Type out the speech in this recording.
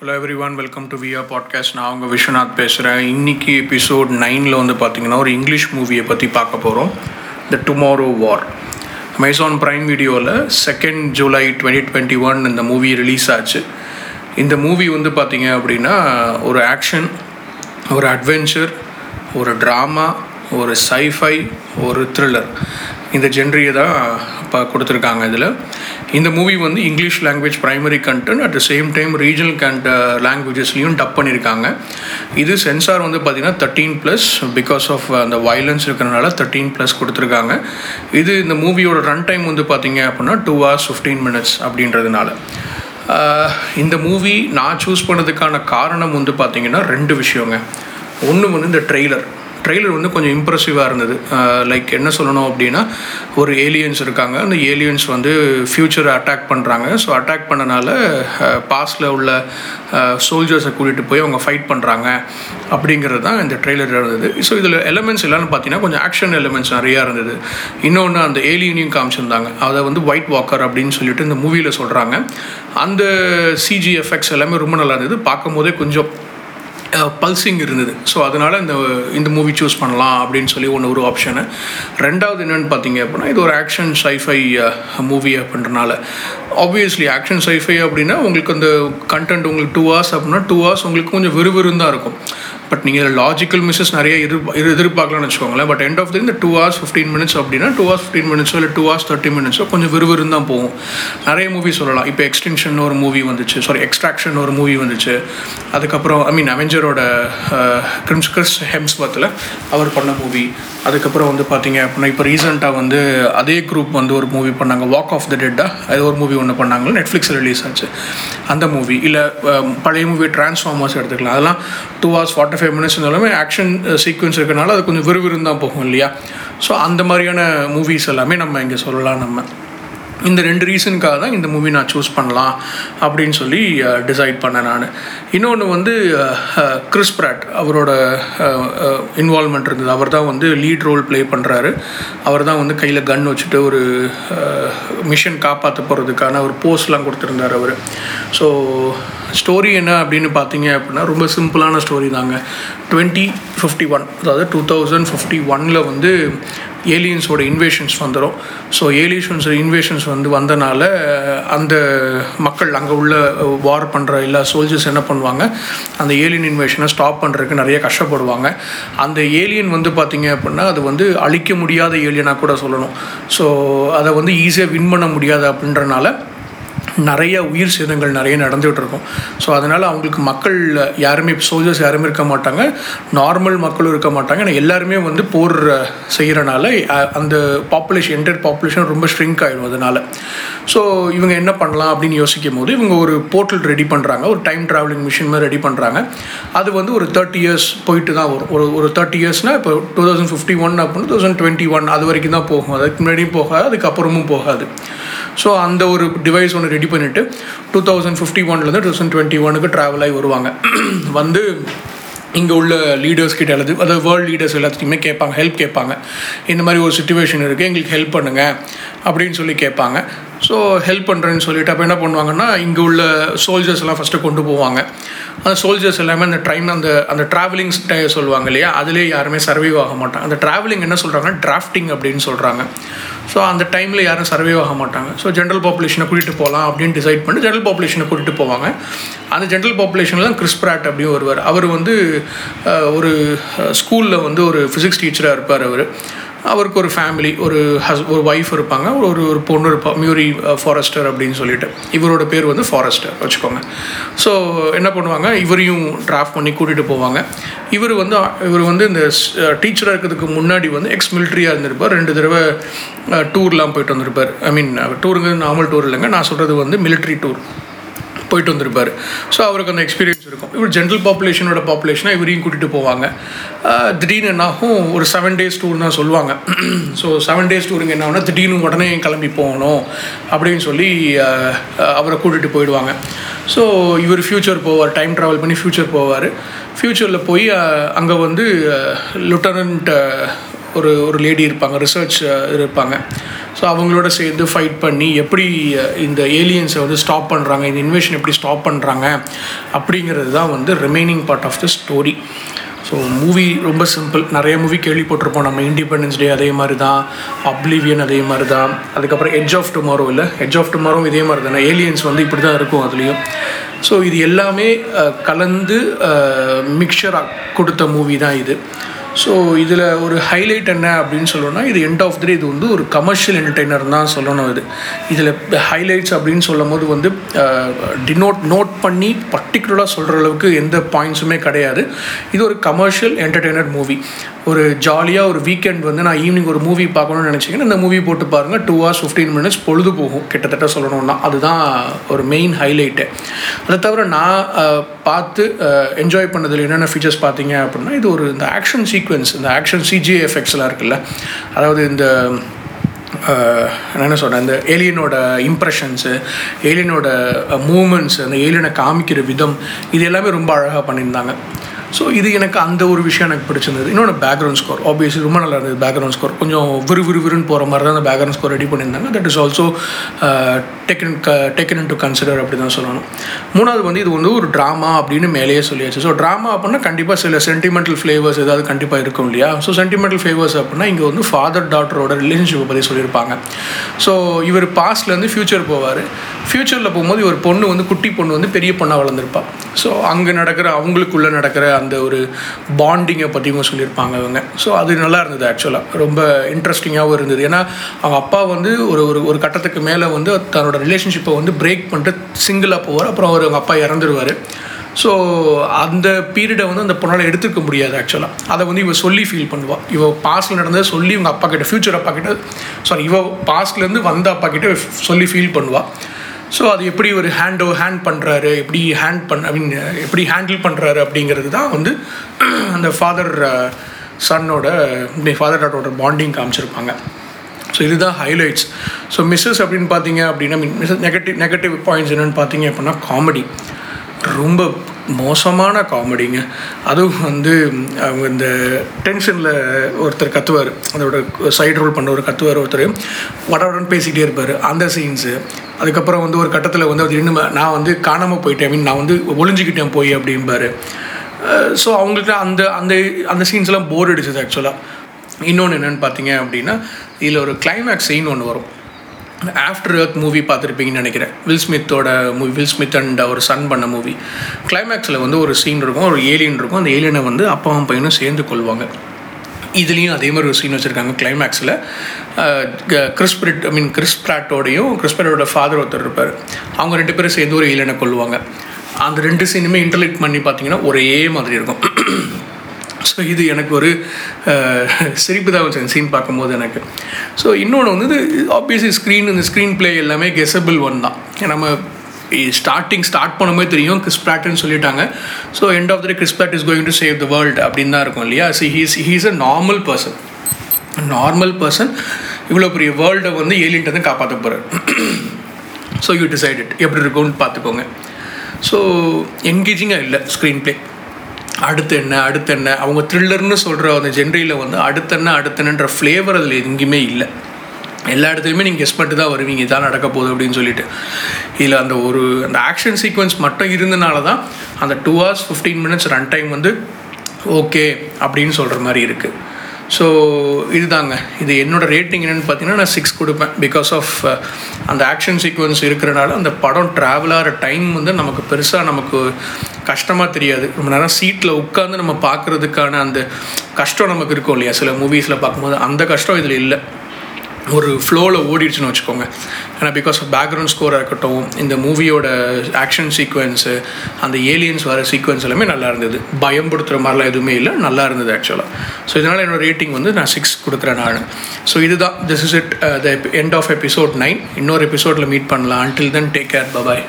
Hello every one welcome to வியா podcast நான் அவங்க விஸ்வநாத் பேசுகிறேன் இன்னைக்கு எபிசோட் நைனில் வந்து பார்த்தீங்கன்னா ஒரு இங்கிலீஷ் மூவியை பற்றி பார்க்க போகிறோம் the tomorrow war Amazon prime வீடியோவில் second July twenty twenty one இந்த மூவி ரிலீஸ் ஆச்சு. இந்த மூவி வந்து பார்த்தீங்க அப்படின்னா ஒரு ஆக்ஷன் ஒரு அட்வென்ச்சர் ஒரு ட்ராமா ஒரு சைஃபை ஒரு த்ரில்லர் இந்த ஜென்ரியை தான் இப்போ கொடுத்துருக்காங்க இதில். இந்த மூவி வந்து English language primary content at the same time regional கண்ட் லாங்குவேஜஸ்லையும் டப் பண்ணியிருக்காங்க இது சென்சார் வந்து பார்த்திங்கன்னா தேர்ட்டீன் ப்ளஸ் பிகாஸ் ஆஃப் அந்த வயலன்ஸ் இருக்கிறனால தேர்ட்டீன் ப்ளஸ் கொடுத்துருக்காங்க. இது இந்த மூவியோட ரன் டைம் வந்து பார்த்திங்க அப்படின்னா டூ ஹவர்ஸ் ஃபிஃப்டீன் மினிட்ஸ் அப்படின்றதுனால. Uh, இந்த மூவி நான் சூஸ் பண்ணதுக்கான காரணம் வந்து பார்த்திங்கன்னா ரெண்டு விஷயங்க. ஒன்று வந்து இந்த ட்ரெய்லர் ட்ரெய்லர் வந்து கொஞ்சம் இம்ப்ரெசிவாக இருந்தது. லைக் என்ன சொல்லணும் அப்படின்னா ஒரு ஏலியன்ஸ் இருக்காங்க. அந்த ஏலியன்ஸ் வந்து ஃப்யூச்சரை அட்டாக் பண்ணுறாங்க ஸோ அட்டாக் பண்ணனால பாஸ்டில் உள்ள சோல்ஜர்ஸை கூட்டிகிட்டு போய் அவங்க ஃபைட் பண்ணுறாங்க அப்படிங்கிறது தான் இந்த ட்ரெய்லர் இருந்தது. ஸோ இதில் எலமெண்ட்ஸ் எல்லாம்னு பார்த்தீங்கன்னா கொஞ்சம் ஆக்ஷன் எலமெண்ட்ஸ் நிறையா இருந்தது. இன்னொன்று அந்த ஏலியனையும் காமிச்சிருந்தாங்க. அதை வந்து ஒயிட் வாக்கர் அப்படின்னு சொல்லிட்டு இந்த மூவியில் சொல்கிறாங்க அந்த சிஜி எஃபெக்ட்ஸ் எல்லாமே ரொம்ப நல்லா இருந்தது. பார்க்கும் போதே கொஞ்சம் பல்சிங் இருந்தது. ஸோ அதனால் இந்த இந்த மூவி சூஸ் பண்ணலாம் அப்படின்னு சொல்லி ஒன்று ஒரு ஆப்ஷனு ரெண்டாவது என்னென்னு பார்த்தீங்க அப்படின்னா இது ஒரு ஆக்ஷன் சைஃபை மூவி அப்படின்றனால ஆப்வியஸ்லி ஆக்ஷன் சைஃபை அப்படின்னா உங்களுக்கு அந்த கண்டென்ட் உங்களுக்கு டூ ஹவர்ஸ் அப்படின்னா டூ ஹவர்ஸ் உங்களுக்கு கொஞ்சம் விறுவிறுந்தான் இருக்கும். பட் நீங்கள் லாஜிக்கல் மிஸ்ஸஸ் நிறைய எதிர் எதிர்பார்க்கலாம்னு வச்சுக்கோங்களேன். பட் எண்ட் ஆஃப் தி இந்த டூ ஹவர்ஸ் ஃபிஃப்டீன் மினிட்ஸ் அப்படின்னா டூ ஹவர்ஸ் ஃபிஃப்டீன் மினிட்ஸோ இல்லை டூ ஹவர்ஸ் தேர்ட்டி மினிட்ஸோ கொஞ்சம் விறுவிறுன்னு தான் போகும். நிறைய மூவி சொல்லலாம். இப்போ எக்ஸ்டென்ஷன் ஒரு மூவி வந்துச்சு. சாரி எக்ஸ்ட்ராக்ஷன் ஒரு மூவி வந்துச்சு. அதுக்கப்புறம் ஐ மீன் அவெஞ்சரோட கிரிம்ஸ் கிறிஸ் ஹெம்ஸ்வர்த்தில் அவர் பண்ண மூவி அதுக்கப்புறம் வந்து பார்த்தீங்க அப்படின்னா இப்போ ரீசெண்டாக வந்து அதே குரூப் வந்து ஒரு மூவி பண்ணாங்க. வாக் ஆஃப் த டெட்டாக அது ஒரு மூவி ஒன்று பண்ணாங்க நெட்ஃப்ளிக்ஸில் ரிலீஸ் ஆச்சு. அந்த மூவி இல்லை பழைய மூவி டிரான்ஸ்ஃபார்மர்ஸ் எடுத்துக்கலாம். அதெல்லாம் two hours forty five minutes இருந்தாலுமே ஆக்ஷன் சீக்வன்ஸ் இருக்கனால அது கொஞ்சம் விறுவிறுந்தான் போகும் இல்லையா? ஸோ அந்த மாதிரியான மூவிஸ் எல்லாமே நம்ம இங்கே சொல்லலாம் நம்ம. இந்த ரெண்டு ரீசனுக்காக தான் இந்த மூவி நான் சூஸ் பண்ணலாம் அப்படின்னு சொல்லி டிசைட் பண்ணேன் நான். இன்னொன்று வந்து கிறிஸ் பிராட் அவரோட இன்வால்மெண்ட் இருந்தது. அவர் தான் வந்து லீட் ரோல் ப்ளே பண்ணுறாரு அவர் தான் வந்து கையில் கன் வச்சுட்டு ஒரு மிஷன் காப்பாற்ற போகிறதுக்கான ஒரு போஸ்ட்லாம் கொடுத்துருந்தார் அவர். ஸோ ஸ்டோரி என்ன அப்படின்னு பார்த்தீங்க அப்படின்னா ரொம்ப சிம்பிளான ஸ்டோரி தாங்க. டுவெண்ட்டி ஃபிஃப்டி ஒன் அதாவது டூ தௌசண்ட் ஃபிஃப்டி ஒனில் வந்து ஏலியன்ஸோட இன்வேஷன்ஸ் வந்துடும் ஸோ ஏலியன்ஸ் இன்வேஷன்ஸ் வந்து வந்தனால அந்த மக்கள் அங்கே உள்ள வார் பண்ணுற எல்லா சோல்ஜர்ஸ் என்ன பண்ணுவாங்க? அந்த ஏலியன் இன்வேஷனை ஸ்டாப் பண்ணுறதுக்கு நிறைய கஷ்டப்படுவாங்க. அந்த ஏலியன் வந்து பார்த்திங்க அப்படின்னா அது வந்து அழிக்க முடியாத ஏலியனாக கூட சொல்லணும். ஸோ அதை வந்து ஈஸியாக வின் பண்ண முடியாது அப்படின்றனால நிறைய உயிர் சேதங்கள் நிறைய நடந்துகிட்டு இருக்கும் ஸோ அதனால் அவங்களுக்கு மக்கள் யாருமே சோல்ஜர்ஸ் யாருமே இருக்க மாட்டாங்க. நார்மல் மக்களும் இருக்க மாட்டாங்க. ஏன்னா எல்லாருமே வந்து போர் செய்கிறனால அந்த பாப்புலேஷன் என்டையர் பாப்புலேஷன் ரொம்ப ஸ்ட்ரிங்க் ஆகிடும் அதனால். ஸோ இவங்க என்ன பண்ணலாம் அப்படின்னு யோசிக்கும் போது இவங்க ஒரு போர்ட்டல் ரெடி பண்ணுறாங்க ஒரு டைம் ட்ராவலிங் மிஷின் மாதிரி ரெடி பண்ணுறாங்க அது வந்து ஒரு தேர்ட்டி இயர்ஸ் போயிட்டு தான் வரும். ஒரு ஒரு தேர்ட்டி இயர்ஸ்னால் இப்போ டூ தௌசண்ட் ஃபிஃப்டி ஒன் அப்படின்னு டூ தௌசண்ட் டுவெண்ட்டி ஒன் அது வரைக்கும் தான் போகும். அதுக்கு முன்னாடியும் போகாது அதுக்கப்புறமும் போகாது. ஸோ அந்த ஒரு டிவைஸ் ஒன்று ரெடி பண்ணிவிட்டு டூ தௌசண்ட் ஃபிஃப்டி ஒன்லேருந்து டூ தௌசண்ட் டுவெண்ட்டி ஒனுக்கு ட்ராவல் ஆகி வருவாங்க. வந்து இங்கே உள்ள லீடர்ஸ் கிட்ட அல்லது அதாவது வேர்ல்டு லீடர்ஸ் எல்லாத்தையுமே கேட்பாங்க ஹெல்ப் கேட்பாங்க. இந்த மாதிரி ஒரு சுச்சுவேஷன் இருக்குது எங்களுக்கு ஹெல்ப் பண்ணுங்கள் அப்படின்னு சொல்லி கேட்பாங்க. ஸோ ஹெல்ப் பண்ணுறேன்னு சொல்லிட்டு அப்போ என்ன பண்ணுவாங்கன்னா இங்கே உள்ள சோல்ஜர்ஸ் எல்லாம் ஃபஸ்ட்டு கொண்டு போவாங்க. அந்த சோல்ஜர்ஸ் எல்லாமே அந்த ட்ரெயின் அந்த அந்த ட்ராவலிங் சொல்லுவாங்க இல்லையா? அதிலே யாருமே சர்வைவ் ஆக மாட்டாங்க. அந்த ட்ராவலிங் என்ன சொல்கிறாங்கன்னா டிராஃப்டிங் அப்படின்னு சொல்கிறாங்க ஸோ அந்த டைமில் யாரும் சர்வைவ் ஆக மாட்டாங்க. ஸோ ஜென்ரல் பாப்புலேஷனை கூட்டிகிட்டு போகலாம் அப்படின்னு டிசைட் பண்ணி ஜென்ரல் பாப்புலேஷனை கூட்டிகிட்டு போவாங்க. அந்த ஜென்ரல் பாப்புலேஷனில் தான் கிறிஸ்பிராட் அப்படின்னு வருவார். அவர் வந்து ஒரு ஸ்கூலில் வந்து ஒரு ஃபிசிக்ஸ் டீச்சராக இருப்பார் அவர். அவருக்கு ஒரு ஃபேமிலி ஒரு ஹஸ் ஒரு ஒய்ஃப் இருப்பாங்க. ஒரு ஒரு பொண்ணு இருப்பா மியூரி ஃபாரஸ்டர் uh, அப்படின்னு சொல்லிட்டு. இவரோட பேர் வந்து ஃபாரஸ்டர் வச்சுக்கோங்க. ஸோ என்ன பண்ணுவாங்க? இவரையும் ட்ராஃப் பண்ணி கூட்டிகிட்டு போவாங்க. இவர் வந்து இவர் வந்து இந்த uh, டீச்சராக இருக்கிறதுக்கு முன்னாடி வந்து எக்ஸ் மிலிட்ரியாக இருந்திருப்பார். ரெண்டு தடவை uh, டூர்லாம் போயிட்டு வந்திருப்பார். ஐ மீன் டூருங்கிறது நார்மல் டூர் இல்லைங்க. நான் சொல்கிறது வந்து மிலிட்ரி டூர் போயிட்டு வந்திருப்பார். ஸோ அவருக்கு அந்த எக்ஸ்பீரியன்ஸ் இருக்கும். இவர் ஜென்ரல் பாப்புலேஷனோட பாப்புலேஷனாக இவரையும் கூட்டிகிட்டு போவாங்க. திடீர்னு என்னாகும் ஒரு செவன் டேஸ் டூர் தான் சொல்லுவாங்க. ஸோ செவன் டேஸ் டூருங்க என்ன திடீர்னு உடனே கிளம்பி போகணும்? அப்படின்னு சொல்லி அவரை கூட்டிகிட்டு போயிடுவாங்க. ஸோ இவர் ஃப்யூச்சர் போவார் டைம் ட்ராவல் பண்ணி ஃப்யூச்சர் போவார். ஃப்யூச்சரில் போய் அங்கே வந்து லுட்டனண்ட் ஒரு ஒரு லேடி இருப்பாங்க ரிசர்ச் இருப்பாங்க. ஸோ அவங்களோட சேர்ந்து ஃபைட் பண்ணி எப்படி இந்த ஏலியன்ஸை வந்து ஸ்டாப் பண்ணுறாங்க இந்த இன்வேஷன் எப்படி ஸ்டாப் பண்ணுறாங்க அப்படிங்கிறது தான் வந்து remaining part of the story so movie ரொம்ப சிம்பிள் நிறைய மூவி கேள்விப்பட்டிருப்போம். நம்ம இண்டிபெண்டன்ஸ் டே அதே மாதிரி தான் அப்ளிவியன் அதே மாதிரி தான் அதுக்கப்புறம் எட்ஜ் ஆஃப் டுமாரோ இல்லை எட்ஜ் ஆஃப் டுமாரோ இதே மாதிரி தானே. ஏலியன்ஸ் வந்து இப்படி தான் இருக்கும் அதுலேயும். ஸோ இது எல்லாமே கலந்து மிக்சராக கொடுத்த மூவி தான் இது. ஸோ இதில் ஒரு ஹைலைட் என்ன அப்படின்னு சொல்லணும்னா இது எண்ட் ஆஃப் த டே இது வந்து ஒரு கமர்ஷியல் என்டர்டெய்னர் தான் சொல்லணும் இது. இதில் ஹைலைட்ஸ் அப்படின்னு சொல்லும் போது வந்து டினோட் நோட் பண்ணி பர்டிகுலராக சொல்கிற அளவுக்கு எந்த பாயிண்ட்ஸுமே கிடையாது. இது ஒரு கமர்ஷியல் என்டர்டெய்னர் மூவி ஒரு ஜாலியாக ஒரு வீக்கெண்ட் வந்து நான் ஈவினிங் ஒரு மூவி பார்க்கணும்னு நினச்சிங்கன்னா இந்த மூவி போட்டு பாருங்கள் டூ ஹவர்ஸ் ஃபிஃப்டீன் மினிட்ஸ் பொழுது போகும். கிட்டத்தட்ட சொல்லணும்னா. அதுதான் ஒரு மெயின் ஹைலைட்டு அதை தவிர நான் பார்த்து என்ஜாய் பண்ணதில் என்னென்ன ஃபீச்சர்ஸ் பார்த்தீங்க அப்படின்னா இது ஒரு இந்த ஆக்ஷன் சீக்வென்ஸ் இந்த ஆக்ஷன் சிஜி எஃபெக்ட்ஸ்லாம் இருக்குல்ல. அதாவது இந்த என்ன சொல்கிறேன் இந்த ஏலியனோட இம்ப்ரெஷன்ஸு ஏலியனோட மூமெண்ட்ஸ் அந்த ஏலியனை காமிக்கிற விதம் இது எல்லாமே ரொம்ப அழகாக பண்ணியிருந்தாங்க. ஸோ இது எனக்கு அந்த ஒரு விஷயம் எனக்கு பிடிச்சிருந்தது. இன்னொன்று பேக்ரவுண்ட் ஸ்கோர் ஆப்வியஸ்லி ரொம்ப நல்லா இருந்தது பேக்ரவுண்ட் ஸ்கோர் கொஞ்சம் விறு விறு போகிற மாதிரி தான் அந்த பேக்ரவுண்ட் ஸ்கோர் ரெடி பண்ணியிருந்தாங்க. தட் இஸ் ஆல்சோ டெக்கன் க டெக்கன் இன் டு கன்சிடர் அப்படி தான் சொல்லணும். மூணாவது வந்து இது வந்து ஒரு ட்ராமா அப்படின்னு மேலேயே சொல்லியாச்சு. ஸோ ட்ராமா அப்படின்னா கண்டிப்பாக சில சென்டிமெண்டல் ஃப்ளேவர்ஸ் ஏதாவது கண்டிப்பாக இருக்கும் இல்லையா? ஸோ சென்டிமெண்டல் ஃப்ளேவர்ஸ் அப்படின்னா இங்கே வந்து ஃபாதர் டாட்டரோட ரிலேஷன்ஷிப்பை பற்றி சொல்லியிருப்பாங்க. ஸோ இவர் பாஸ்ட்லேருந்து ஃப்யூச்சர் போவார். ஃப்யூச்சரில் போகும்போது இவர் பொண்ணு வந்து குட்டி பொண்ணு வந்து பெரிய பொண்ணாக வளர்ந்துருப்பா. ஸோ அங்கே நடக்கிற அவங்களுக்குள்ளே நடக்கிற அந்த ஒரு பாண்டிங்கை பற்றியும் சொல்லியிருப்பாங்க அவங்க. ஸோ அது நல்லா இருந்தது ஆக்சுவலாக ரொம்ப இன்ட்ரெஸ்டிங்காகவும் இருந்தது. ஏன்னா அவங்க அப்பா வந்து ஒரு ஒரு ஒரு கட்டத்துக்கு மேலே வந்து தன்னோட ரிலேஷன்ஷிப்பை வந்து பிரேக் பண்ணிட்டு சிங்கிளாக போவார். அப்புறம் அவர் அவங்க அப்பா இறந்துருவார். ஸோ அந்த பீரியடை வந்து அந்த பொண்ணால் எடுத்துக்க முடியாது ஆக்சுவலாக அதை வந்து இவ சொல்லி ஃபீல் பண்ணுவாள் இவ பாஸ்டில் நடந்ததை சொல்லி இவங்க அப்பா கிட்ட ஃப்யூச்சர் அப்பா கிட்ட சாரி இவ பாஸ்ட்லேருந்து வந்த அப்பா கிட்ட சொல்லி ஃபீல் பண்ணுவாள் ஸோ அது எப்படி ஒரு ஹேண்டோ ஹேண்ட் பண்ணுறாரு எப்படி ஹேண்ட் பண்ண ஐ மீன் எப்படி ஹேண்டில் பண்ணுறாரு அப்படிங்கிறது தான் வந்து அந்த ஃபாதர் சன்னோட ஃபாதர் டாட்டோட பாண்டிங் காமிச்சிருப்பாங்க. ஸோ இதுதான் ஹைலைட்ஸ் ஸோ மிஸ்ஸஸ் அப்படின்னு பார்த்தீங்க அப்படின்னா மிஸ்ஸஸ் நெகட்டிவ் நெகட்டிவ் பாயிண்ட்ஸ் என்னென்னு பார்த்தீங்க அப்படின்னா காமெடி ரொம்ப மோசமான காமெடிங்க. அதுவும் வந்து அவங்க இந்த டென்ஷனில் ஒருத்தர் கத்துவார். அதோட சைடு ரோல் பண்ண ஒரு கத்துவார் ஒருத்தர். வடவுடன் பேசிக்கிட்டே இருப்பார். அந்த சீன்ஸு அதுக்கப்புறம் வந்து ஒரு கட்டத்தில் வந்து அது இன்னும் நான் வந்து காணாமல் போயிட்டேன். ஐ மீன் நான் வந்து ஒளிஞ்சிக்கிட்டேன் போய் அப்படிம்பாரு. ஸோ அவங்களுக்கு அந்த அந்த அந்த சீன்ஸ்லாம் போர் அடிச்சது ஆக்சுவலாக இன்னொன்று என்னென்னு பார்த்தீங்க அப்படின்னா இதில் ஒரு கிளைமேக்ஸ் சீன் ஒன்று வரும். ஆஃப்டர் எர்த் மூவி பார்த்துருப்பீங்கன்னு நினைக்கிறேன். வில் ஸ்மித்தோட மூவி வில் ஸ்மித் அண்ட் அவர் சன் பண்ண மூவி கிளைமேக்ஸில் வந்து ஒரு சீன் இருக்கும் ஒரு ஏலியன் இருக்கும். அந்த ஏலியனை வந்து அப்பாவும் பையனும் சேர்ந்து கொள்வாங்க. இதுலேயும் அதே மாதிரி ஒரு சீன் வச்சுருக்காங்க கிளைமேக்ஸில் கிறிஸ்பிரிட் ஐ மீன் கிறிஸ் பிராட்டோடையும் கிறிஸ்பிரட்டோட ஃபாதர் ஒருத்தர் இருப்பார். அவங்க ரெண்டு பேரும் சேர்ந்து ஒரு ஏலியனை கொள்வாங்க அந்த ரெண்டு சீனுமே இன்டர்லெக்ட் பண்ணி பார்த்தீங்கன்னா ஒரே மாதிரி இருக்கும். ஸோ இது எனக்கு ஒரு சிரிப்பு தான் வச்சு சீன் பார்க்கும்போது எனக்கு. ஸோ இன்னொன்று வந்து ஆப்வியஸ்லி ஸ்க்ரீன் இந்த ஸ்க்ரீன் பிளே எல்லாமே கெசபிள் ஒன் தான். நம்ம ஸ்டார்டிங் ஸ்டார்ட் பண்ணும்போது தெரியும் கிறிஸ் பிராட்னு சொல்லிட்டாங்க. So end of the day Chris is going to save the world அப்படின்னு தான் இருக்கும் இல்லையா? So he's he's a normal person normal person இவ்வளோ பெரிய வேர்ல்டை வந்து ஏலியன்ட்டு தான் காப்பாற்ற போகிறார் ஸோ யூ டிசைடட் எப்படி இருக்கும்னு பார்த்துக்கோங்க. ஸோ என்கேஜிங்காக இல்லை ஸ்க்ரீன் பிளே அடுத்து என்ன அடுத்து என்ன அவங்க த்ரில்லர்னு சொல்கிற அந்த ஜென்ரியில் வந்து அடுத்தென்ன அடுத்தென்னன்ற ஃப்ளேவர் அதில் எங்கேயுமே இல்லை. எல்லா இடத்துலையுமே நீங்கள் கெஸ் பண்ணிட்டு தான் வருவீங்க இதான் நடக்க போகுது அப்படின்னு சொல்லிட்டு. இதில் அந்த ஒரு அந்த ஆக்ஷன் சீக்வன்ஸ் மட்டும் இருந்தனால தான் அந்த two hours fifteen minutes run time வந்து ஓகே அப்படின்னு சொல்கிற மாதிரி இருக்குது ஸோ இதுதாங்க. இது என்னோடய ரேட்டிங் என்னென்னு பார்த்தீங்கன்னா நான் சிக்ஸ் கொடுப்பேன். பிகாஸ் ஆஃப் uh, அந்த ஆக்ஷன் சீக்வன்ஸ் இருக்கிறனால அந்த படம் ட்ராவல் ஆகிற டைம் வந்து நமக்கு பெருசாக நமக்கு கஷ்டமாக தெரியாது. ரொம்ப நேரம் சீட்டில் உட்காந்து நம்ம பார்க்குறதுக்கான அந்த கஷ்டம் நமக்கு இருக்கும் இல்லையா? சில மூவிஸில் பார்க்கும்போது அந்த கஷ்டம் இதில் இல்லை. ஒரு ஃப்ளோவில் ஓடிடுச்சுன்னு வச்சுக்கோங்க. ஏன்னா பிகாஸ் ஆஃப் பேக்ரவுண்ட் ஸ்கோராக இருக்கட்டும் இந்த மூவியோட ஆக்ஷன் சீக்வன்ஸு அந்த ஏலியன்ஸ் வர சீக்வன்ஸ் எல்லாமே நல்லா இருந்தது. பயம்படுத்துகிற மாதிரிலாம் எதுவுமே இல்லை நல்லா இருந்தது ஆக்சுவலாக ஸோ இதனால் என்னோடய ரேட்டிங் வந்து நான் சிக்ஸ் கொடுக்குறேன் நான். ஸோ இதுதான். This is it the end of episode nine இன்னொரு எபிசோடில் மீட் பண்ணலாம். Until then take care bye bye